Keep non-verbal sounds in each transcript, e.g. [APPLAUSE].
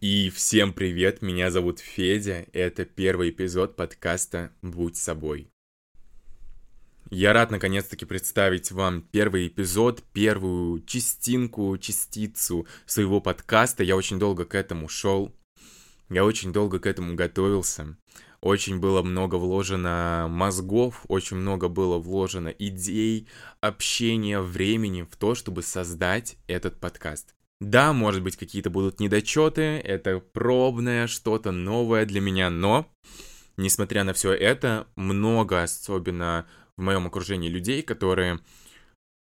И всем привет, меня зовут Федя, это первый эпизод подкаста «Будь собой». Я рад наконец-таки представить вам первый эпизод, первую частинку, частицу своего подкаста. Я очень долго к этому шел, я очень долго к этому готовился. Очень было много вложено мозгов, очень много было вложено идей, общения, времени в то, чтобы создать этот подкаст. Да, может быть, какие-то будут недочеты, это пробное, что-то новое для меня, но, несмотря на все это, много, особенно в моем окружении людей, которые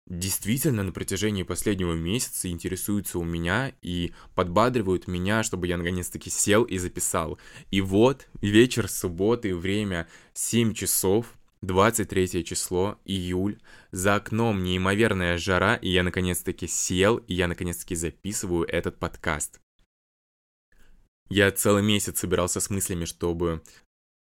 действительно на протяжении последнего месяца интересуются у меня и подбадривают меня, чтобы я наконец-таки сел и записал. И вот вечер субботы, время 7 часов, 23 число, июль, за окном неимоверная жара, и я наконец-таки сел, и я наконец-таки записываю этот подкаст. Я целый месяц собирался с мыслями, чтобы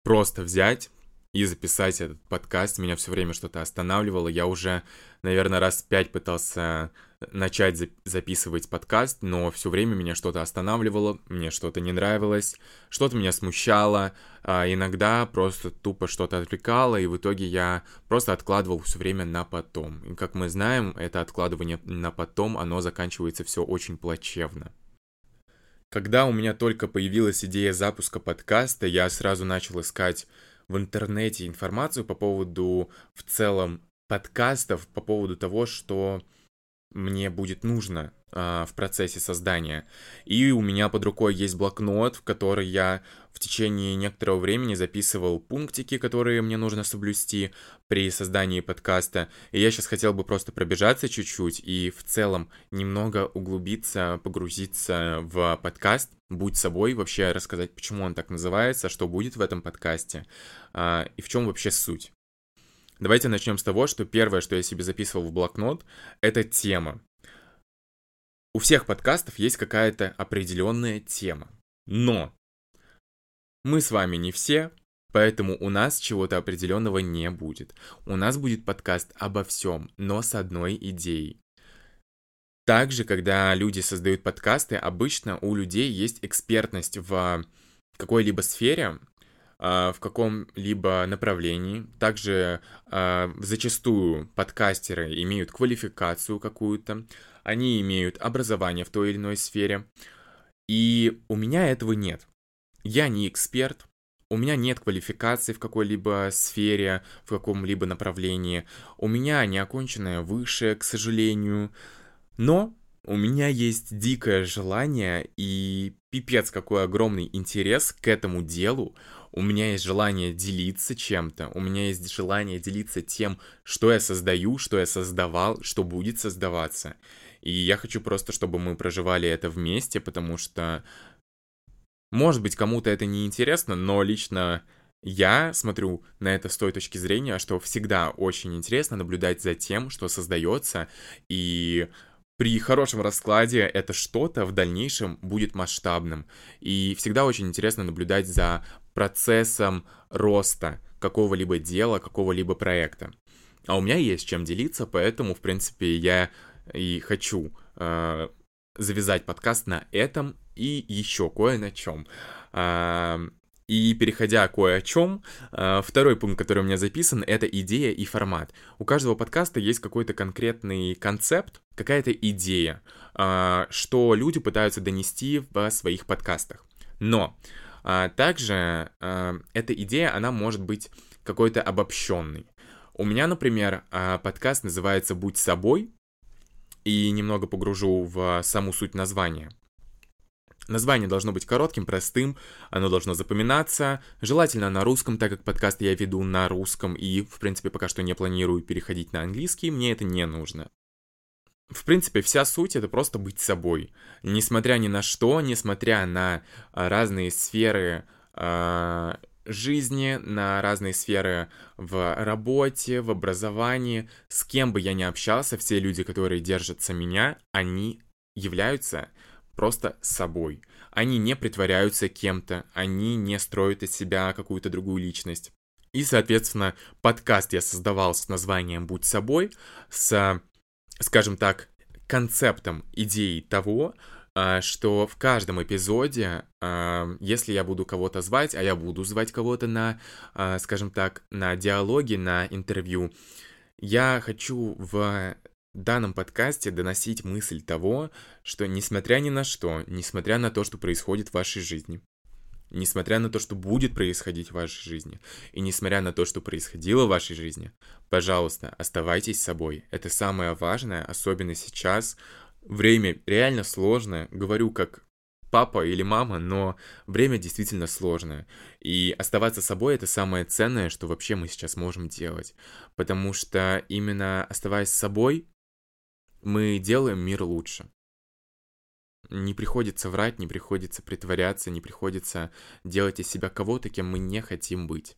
просто взять, и записать этот подкаст. Меня все время что-то останавливало. Я уже, наверное, раз пять пытался начать записывать подкаст, но все время меня что-то останавливало, мне что-то не нравилось, что-то меня смущало, а иногда просто тупо что-то отвлекало, и в итоге я просто откладывал все время на потом. И как мы знаем, это откладывание на потом, оно заканчивается все очень плачевно. Когда у меня только появилась идея запуска подкаста, я сразу начал искать в интернете информацию по поводу в целом подкастов, по поводу того, что мне будет нужно а, в процессе создания. И у меня под рукой есть блокнот, в который я в течение некоторого времени записывал пунктики, которые мне нужно соблюсти при создании подкаста. И я сейчас хотел бы просто пробежаться чуть-чуть и в целом немного углубиться, погрузиться в подкаст, будь собой, вообще рассказать, почему он так называется, что будет в этом подкасте а, и в чем вообще суть. Давайте начнем с того, что первое, что я себе записывал в блокнот, это тема. У всех подкастов есть какая-то определенная тема. Но мы с вами не все, поэтому у нас чего-то определенного не будет. У нас будет подкаст обо всем, но с одной идеей. Также, когда люди создают подкасты, обычно у людей есть экспертность в какой-либо сфере, в каком-либо направлении. Также а, зачастую подкастеры имеют квалификацию какую-то, они имеют образование в той или иной сфере. И у меня этого нет. Я не эксперт, у меня нет квалификации в какой-либо сфере, в каком-либо направлении. У меня не оконченное высшее, к сожалению. Но у меня есть дикое желание и пипец какой огромный интерес к этому делу у меня есть желание делиться чем-то, у меня есть желание делиться тем, что я создаю, что я создавал, что будет создаваться. И я хочу просто, чтобы мы проживали это вместе, потому что, может быть, кому-то это не интересно, но лично я смотрю на это с той точки зрения, что всегда очень интересно наблюдать за тем, что создается, и при хорошем раскладе это что-то в дальнейшем будет масштабным. И всегда очень интересно наблюдать за процессом роста какого-либо дела, какого-либо проекта. А у меня есть чем делиться, поэтому, в принципе, я и хочу э, завязать подкаст на этом и еще кое на чем. Э, и переходя кое о чем, э, второй пункт, который у меня записан, это идея и формат. У каждого подкаста есть какой-то конкретный концепт, какая-то идея, э, что люди пытаются донести в своих подкастах. Но а, также а, эта идея, она может быть какой-то обобщенной. У меня, например, подкаст называется «Будь собой», и немного погружу в саму суть названия. Название должно быть коротким, простым, оно должно запоминаться, желательно на русском, так как подкаст я веду на русском и, в принципе, пока что не планирую переходить на английский, мне это не нужно. В принципе, вся суть это просто быть собой. Несмотря ни на что, несмотря на а, разные сферы э, жизни, на разные сферы в работе, в образовании, с кем бы я ни общался, все люди, которые держатся меня, они являются просто собой. Они не притворяются кем-то, они не строят из себя какую-то другую личность. И, соответственно, подкаст я создавал с названием «Будь собой», с скажем так, концептом идеи того, а, что в каждом эпизоде, а, если я буду кого-то звать, а я буду звать кого-то на, а, скажем так, на диалоги, на интервью, я хочу в данном подкасте доносить мысль того, что несмотря ни на что, несмотря на то, что происходит в вашей жизни, несмотря на то, что будет происходить в вашей жизни, и несмотря на то, что происходило в вашей жизни, пожалуйста, оставайтесь собой. Это самое важное, особенно сейчас. Время реально сложное. Говорю как папа или мама, но время действительно сложное. И оставаться собой это самое ценное, что вообще мы сейчас можем делать. Потому что именно оставаясь собой, мы делаем мир лучше. Не приходится врать, не приходится притворяться, не приходится делать из себя кого-то, кем мы не хотим быть.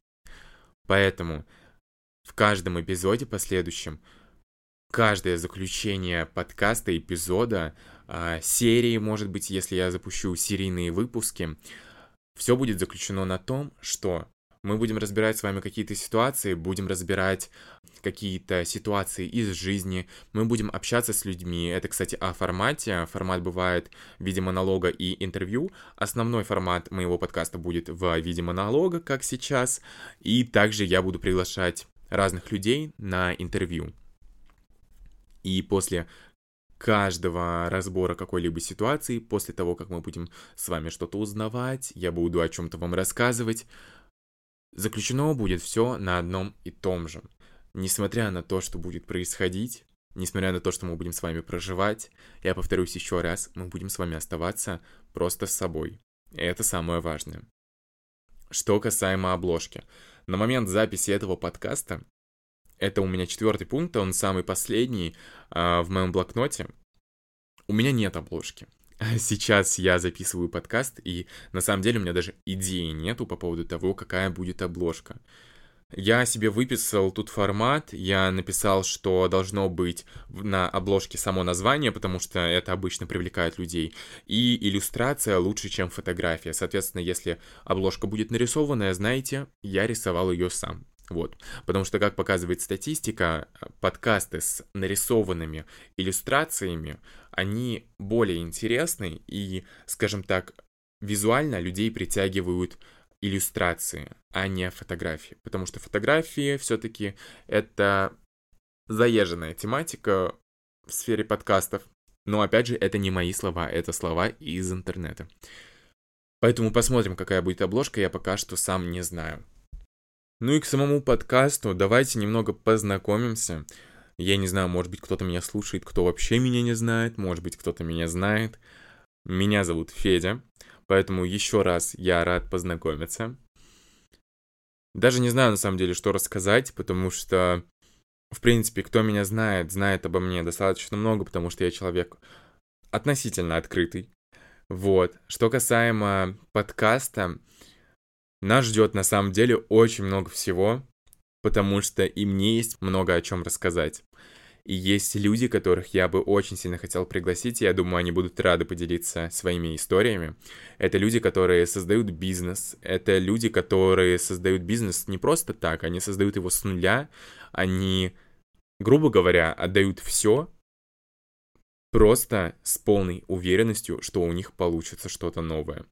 Поэтому в каждом эпизоде последующем, каждое заключение подкаста, эпизода, а, серии, может быть, если я запущу серийные выпуски, все будет заключено на том, что мы будем разбирать с вами какие-то ситуации, будем разбирать какие-то ситуации из жизни, мы будем общаться с людьми. Это, кстати, о формате. Формат бывает в виде монолога и интервью. Основной формат моего подкаста будет в виде монолога, как сейчас. И также я буду приглашать разных людей на интервью. И после каждого разбора какой-либо ситуации, после того, как мы будем с вами что-то узнавать, я буду о чем-то вам рассказывать, Заключено будет все на одном и том же. Несмотря на то, что будет происходить, несмотря на то, что мы будем с вами проживать, я повторюсь еще раз, мы будем с вами оставаться просто с собой. И это самое важное. Что касаемо обложки. На момент записи этого подкаста, это у меня четвертый пункт, он самый последний э, в моем блокноте, у меня нет обложки. [LAUGHS] сейчас я записываю подкаст, и на самом деле у меня даже идеи нету по поводу того, какая будет обложка. Я себе выписал тут формат, я написал, что должно быть на обложке само название, потому что это обычно привлекает людей, и иллюстрация лучше, чем фотография. Соответственно, если обложка будет нарисованная, знаете, я рисовал ее сам. Вот. Потому что, как показывает статистика, подкасты с нарисованными иллюстрациями, они более интересны и, скажем так, визуально людей притягивают иллюстрации, а не фотографии. Потому что фотографии все-таки это заезженная тематика в сфере подкастов. Но опять же, это не мои слова, это слова из интернета. Поэтому посмотрим, какая будет обложка, я пока что сам не знаю. Ну и к самому подкасту давайте немного познакомимся. Я не знаю, может быть, кто-то меня слушает, кто вообще меня не знает, может быть, кто-то меня знает. Меня зовут Федя, поэтому еще раз я рад познакомиться. Даже не знаю, на самом деле, что рассказать, потому что, в принципе, кто меня знает, знает обо мне достаточно много, потому что я человек относительно открытый. Вот. Что касаемо подкаста, нас ждет на самом деле очень много всего, потому что и мне есть много о чем рассказать. И есть люди, которых я бы очень сильно хотел пригласить, и я думаю, они будут рады поделиться своими историями. Это люди, которые создают бизнес, это люди, которые создают бизнес не просто так, они создают его с нуля, они, грубо говоря, отдают все просто с полной уверенностью, что у них получится что-то новое.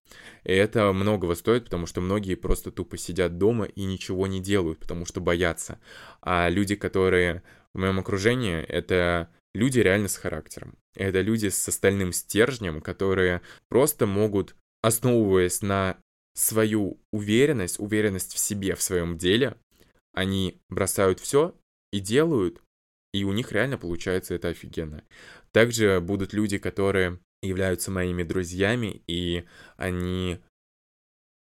И это многого стоит, потому что многие просто тупо сидят дома и ничего не делают, потому что боятся. А люди, которые в моем окружении, это люди реально с характером. Это люди с остальным стержнем, которые просто могут, основываясь на свою уверенность, уверенность в себе, в своем деле, они бросают все и делают, и у них реально получается это офигенно. Также будут люди, которые являются моими друзьями, и они,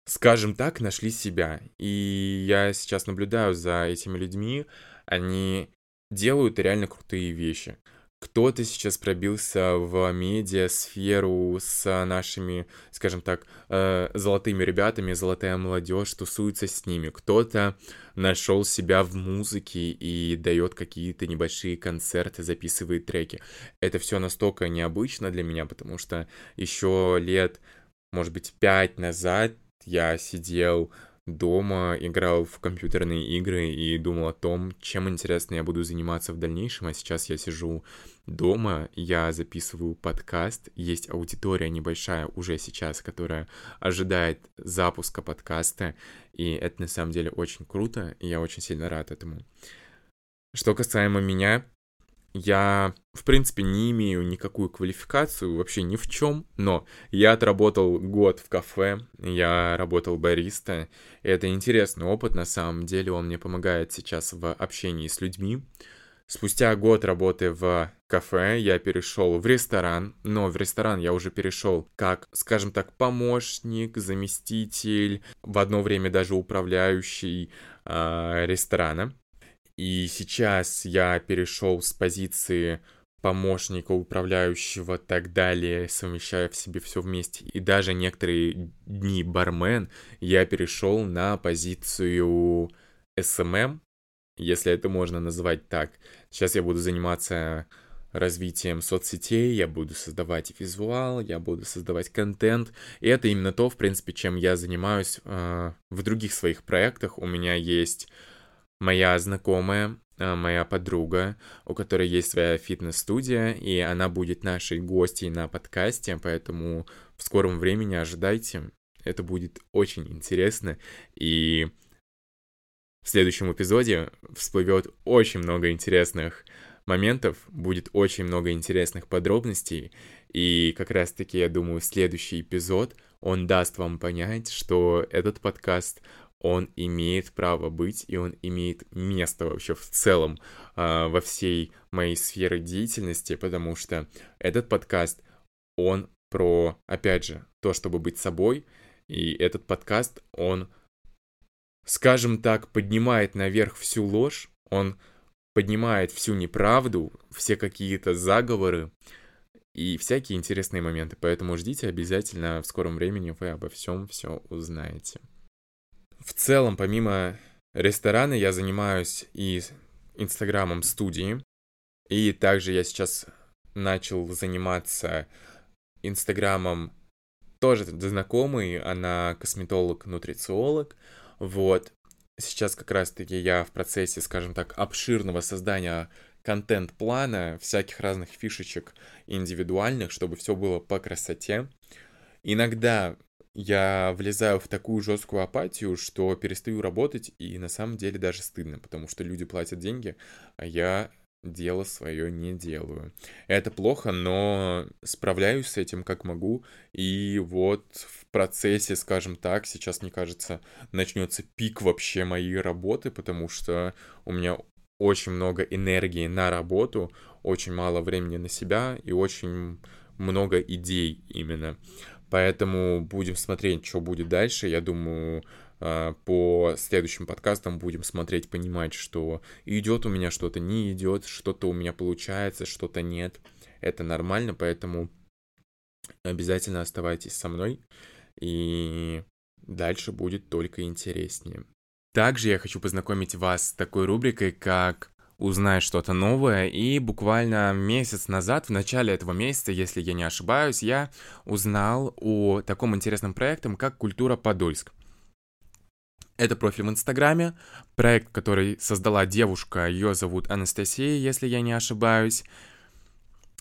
скажем так, нашли себя. И я сейчас наблюдаю за этими людьми, они делают реально крутые вещи кто-то сейчас пробился в медиа-сферу с нашими, скажем так, э, золотыми ребятами, золотая молодежь, тусуется с ними. Кто-то нашел себя в музыке и дает какие-то небольшие концерты, записывает треки. Это все настолько необычно для меня, потому что еще лет, может быть, пять назад я сидел дома играл в компьютерные игры и думал о том, чем интересно я буду заниматься в дальнейшем, а сейчас я сижу дома, я записываю подкаст, есть аудитория небольшая уже сейчас, которая ожидает запуска подкаста, и это на самом деле очень круто, и я очень сильно рад этому. Что касаемо меня, я, в принципе, не имею никакую квалификацию вообще ни в чем, но я отработал год в кафе, я работал бариста, это интересный опыт, на самом деле он мне помогает сейчас в общении с людьми. Спустя год работы в кафе я перешел в ресторан, но в ресторан я уже перешел как, скажем так, помощник, заместитель, в одно время даже управляющий э, ресторана. И сейчас я перешел с позиции помощника, управляющего, так далее, совмещая в себе все вместе. И даже некоторые дни бармен я перешел на позицию SMM, если это можно назвать так. Сейчас я буду заниматься развитием соцсетей, я буду создавать визуал, я буду создавать контент. И это именно то, в принципе, чем я занимаюсь э, в других своих проектах. У меня есть моя знакомая, а, моя подруга, у которой есть своя фитнес-студия, и она будет нашей гостьей на подкасте, поэтому в скором времени ожидайте. Это будет очень интересно, и в следующем эпизоде всплывет очень много интересных моментов, будет очень много интересных подробностей, и как раз-таки, я думаю, следующий эпизод, он даст вам понять, что этот подкаст, он имеет право быть, и он имеет место вообще в целом э, во всей моей сфере деятельности, потому что этот подкаст, он про, опять же, то, чтобы быть собой, и этот подкаст, он, скажем так, поднимает наверх всю ложь, он поднимает всю неправду, все какие-то заговоры и всякие интересные моменты. Поэтому ждите обязательно, в скором времени вы обо всем все узнаете. В целом, помимо ресторана, я занимаюсь и инстаграмом студии. И также я сейчас начал заниматься инстаграмом тоже знакомый, она косметолог-нутрициолог. Вот. Сейчас как раз-таки я в процессе, скажем так, обширного создания контент-плана, всяких разных фишечек индивидуальных, чтобы все было по красоте. Иногда я влезаю в такую жесткую апатию, что перестаю работать, и на самом деле даже стыдно, потому что люди платят деньги, а я дело свое не делаю. Это плохо, но справляюсь с этим как могу. И вот в процессе, скажем так, сейчас, мне кажется, начнется пик вообще моей работы, потому что у меня очень много энергии на работу, очень мало времени на себя и очень много идей именно. Поэтому будем смотреть, что будет дальше. Я думаю, а, по следующим подкастам будем смотреть, понимать, что идет у меня что-то, не идет, что-то у меня получается, что-то нет. Это нормально, поэтому обязательно оставайтесь со мной, и дальше будет только интереснее. Также я хочу познакомить вас с такой рубрикой, как узнать что-то новое. И буквально месяц назад, в начале этого месяца, если я не ошибаюсь, я узнал о таком интересном проекте, как «Культура Подольск». Это профиль в Инстаграме, проект, который создала девушка, ее зовут Анастасия, если я не ошибаюсь.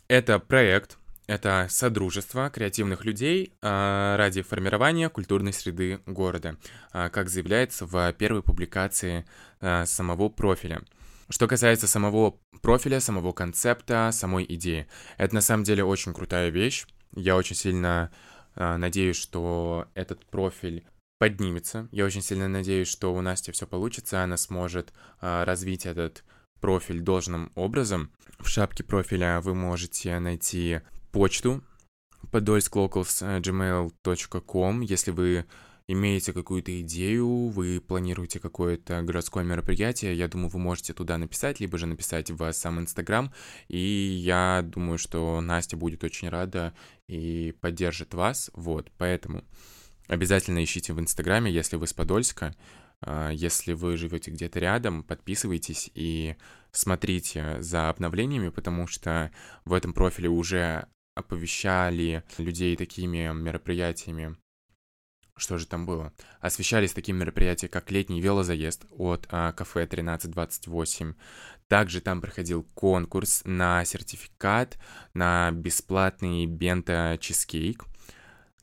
Это проект, это содружество креативных людей э, ради формирования культурной среды города, э, как заявляется в первой публикации э, самого профиля. Что касается самого профиля, самого концепта, самой идеи, это на самом деле очень крутая вещь. Я очень сильно э, надеюсь, что этот профиль поднимется. Я очень сильно надеюсь, что у Насти все получится, она сможет э, развить этот профиль должным образом. В шапке профиля вы можете найти почту podolsklocals.gmail.com, если вы имеете какую-то идею, вы планируете какое-то городское мероприятие, я думаю, вы можете туда написать, либо же написать в сам Инстаграм, и я думаю, что Настя будет очень рада и поддержит вас, вот, поэтому обязательно ищите в Инстаграме, если вы с Подольска, а, если вы живете где-то рядом, подписывайтесь и смотрите за обновлениями, потому что в этом профиле уже оповещали людей такими мероприятиями, что же там было? Освещались такие мероприятия, как летний велозаезд от а, кафе 1328. Также там проходил конкурс на сертификат на бесплатный бента-чизкейк.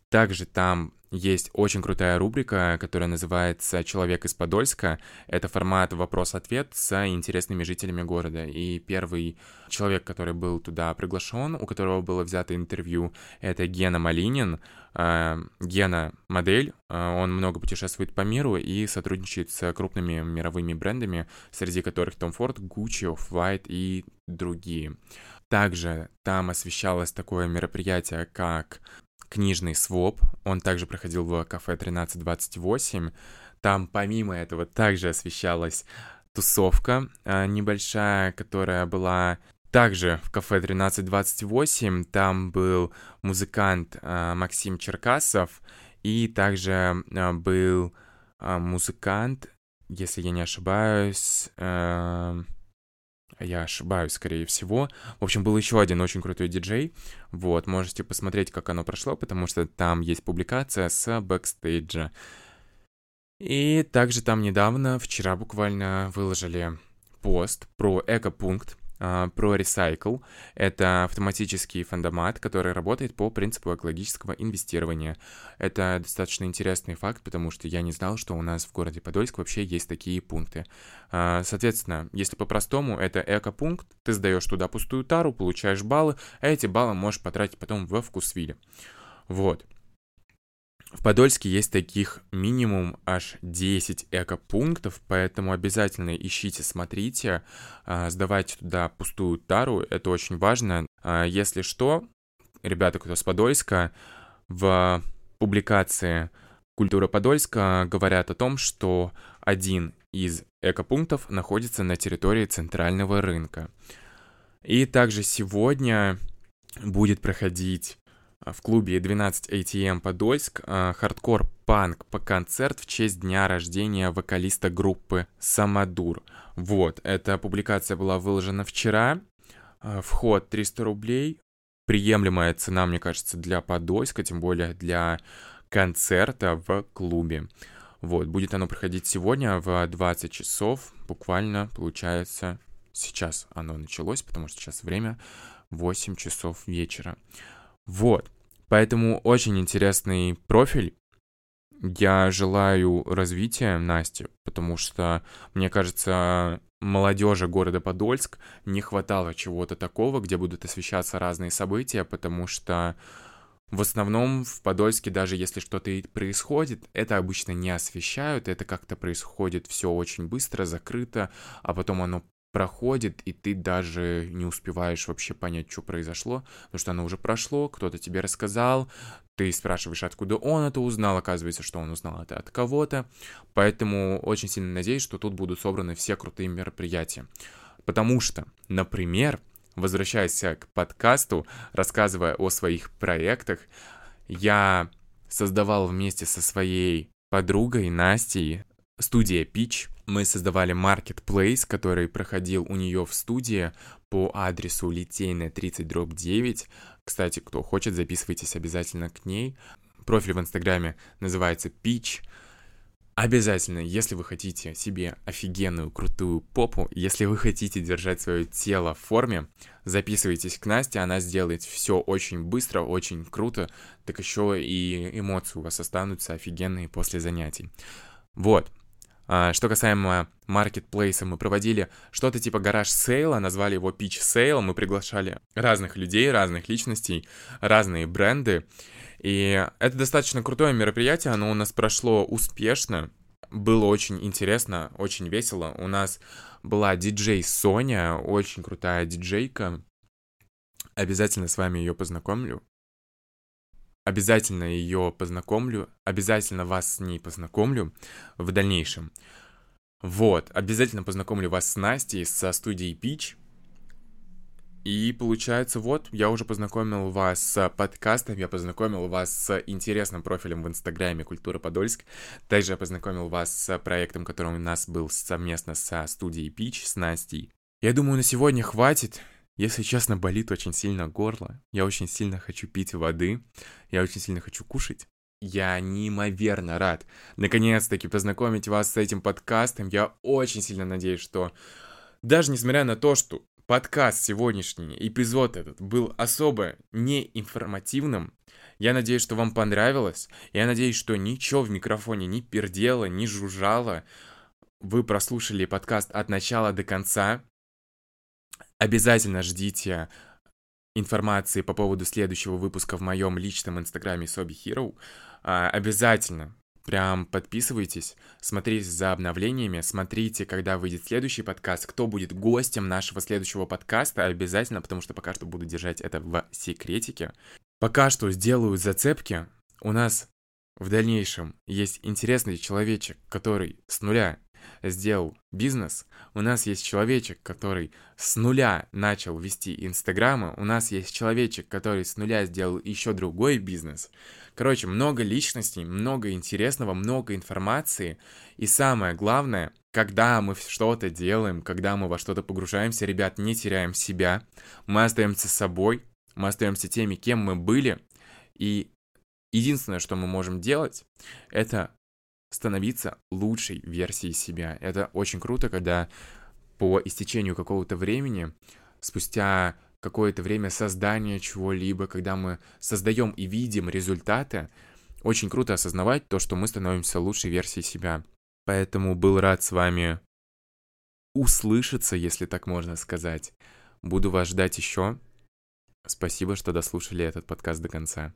Также там есть очень крутая рубрика, которая называется «Человек из Подольска». Это формат вопрос-ответ с интересными жителями города. И первый человек, который был туда приглашен, у которого было взято интервью, это Гена Малинин. А, Гена — модель, а, он много путешествует по миру и сотрудничает с крупными мировыми брендами, среди которых Tom Ford, Gucci, Off-White и другие. Также там освещалось такое мероприятие, как книжный своп. Он также проходил в кафе 1328. Там помимо этого также освещалась тусовка э, небольшая, которая была также в кафе 1328. Там был музыкант э, Максим Черкасов и также э, был музыкант, если я не ошибаюсь, я ошибаюсь, скорее всего. В общем, был еще один очень крутой диджей. Вот, можете посмотреть, как оно прошло, потому что там есть публикация с бэкстейджа. И также там недавно, вчера буквально, выложили пост про экопункт, про Recycle. Это автоматический фондомат, который работает по принципу экологического инвестирования. Это достаточно интересный факт, потому что я не знал, что у нас в городе Подольск вообще есть такие пункты. Uh, соответственно, если по-простому, это эко-пункт, ты сдаешь туда пустую тару, получаешь баллы, а эти баллы можешь потратить потом в вкусвилле. Вот. В Подольске есть таких минимум аж 10 экопунктов, поэтому обязательно ищите, смотрите, а, сдавайте туда пустую тару, это очень важно. А, если что, ребята, кто с Подольска, в публикации «Культура Подольска» говорят о том, что один из экопунктов находится на территории центрального рынка. И также сегодня будет проходить в клубе 12 ATM Подольск а, хардкор-панк по концерт в честь дня рождения вокалиста группы Самадур. Вот, эта публикация была выложена вчера. А, вход 300 рублей. Приемлемая цена, мне кажется, для Подольска, тем более для концерта в клубе. Вот, будет оно проходить сегодня в 20 часов, буквально, получается, сейчас оно началось, потому что сейчас время 8 часов вечера. Вот. Поэтому очень интересный профиль. Я желаю развития Насти, потому что, мне кажется, молодежи города Подольск не хватало чего-то такого, где будут освещаться разные события, потому что в основном в Подольске, даже если что-то и происходит, это обычно не освещают, это как-то происходит все очень быстро, закрыто, а потом оно проходит, и ты даже не успеваешь вообще понять, что произошло, потому что оно уже прошло, кто-то тебе рассказал, ты спрашиваешь, откуда он это узнал, оказывается, что он узнал это от кого-то, поэтому очень сильно надеюсь, что тут будут собраны все крутые мероприятия. Потому что, например, возвращаясь к подкасту, рассказывая о своих проектах, я создавал вместе со своей подругой Настей студия Pitch. Мы создавали marketplace, который проходил у нее в студии по адресу Литейная 30 дробь 9. Кстати, кто хочет, записывайтесь обязательно к ней. Профиль в Инстаграме называется Pitch. Обязательно, если вы хотите себе офигенную, крутую попу, если вы хотите держать свое тело в форме, записывайтесь к Насте, она сделает все очень быстро, очень круто, так еще и эмоции у вас останутся офигенные после занятий. Вот, что касаемо маркетплейса, мы проводили что-то типа garage sale а, назвали его pitch sale, мы приглашали разных людей, разных личностей, разные бренды. И это достаточно крутое мероприятие, оно у нас прошло успешно, было очень интересно, очень весело. У нас была диджей Соня, очень крутая диджейка. Обязательно с вами ее познакомлю. Обязательно ее познакомлю, обязательно вас с ней познакомлю в дальнейшем. Вот, обязательно познакомлю вас с Настей, со студией Peach. И получается, вот, я уже познакомил вас с подкастом, я познакомил вас с интересным профилем в Инстаграме Культура Подольск. Также я познакомил вас с проектом, который у нас был совместно со студией Peach, с Настей. Я думаю, на сегодня хватит. Если честно, болит очень сильно горло. Я очень сильно хочу пить воды. Я очень сильно хочу кушать. я неимоверно рад наконец-таки познакомить вас с этим подкастом. Я очень сильно надеюсь, что даже несмотря на то, что подкаст сегодняшний, эпизод этот был особо неинформативным, я надеюсь, что вам понравилось. Я надеюсь, что ничего в микрофоне не пердело, не жужжало. Вы прослушали подкаст от начала до конца. Обязательно ждите информации по поводу следующего выпуска в моем личном инстаграме Sobi Hero. А, обязательно прям подписывайтесь, смотрите за обновлениями, смотрите, когда выйдет следующий подкаст, кто будет гостем нашего следующего подкаста, обязательно, потому что пока что буду держать это в секретике. Пока что сделаю зацепки. У нас в дальнейшем есть интересный человечек, который с нуля сделал бизнес. У нас есть человечек, который с нуля начал вести инстаграмы. У нас есть человечек, который с нуля сделал еще другой бизнес. Короче, много личностей, много интересного, много информации. И самое главное, когда мы что-то делаем, когда мы во что-то погружаемся, ребят, не теряем себя. Мы остаемся собой, мы остаемся теми, кем мы были. И единственное, что мы можем делать, это становиться лучшей версией себя. Это очень круто, когда по истечению какого-то времени, спустя какое-то время создания чего-либо, когда мы создаем и видим результаты, очень круто осознавать то, что мы становимся лучшей версией себя. Поэтому был рад с вами услышаться, если так можно сказать. Буду вас ждать еще. Спасибо, что дослушали этот подкаст до конца.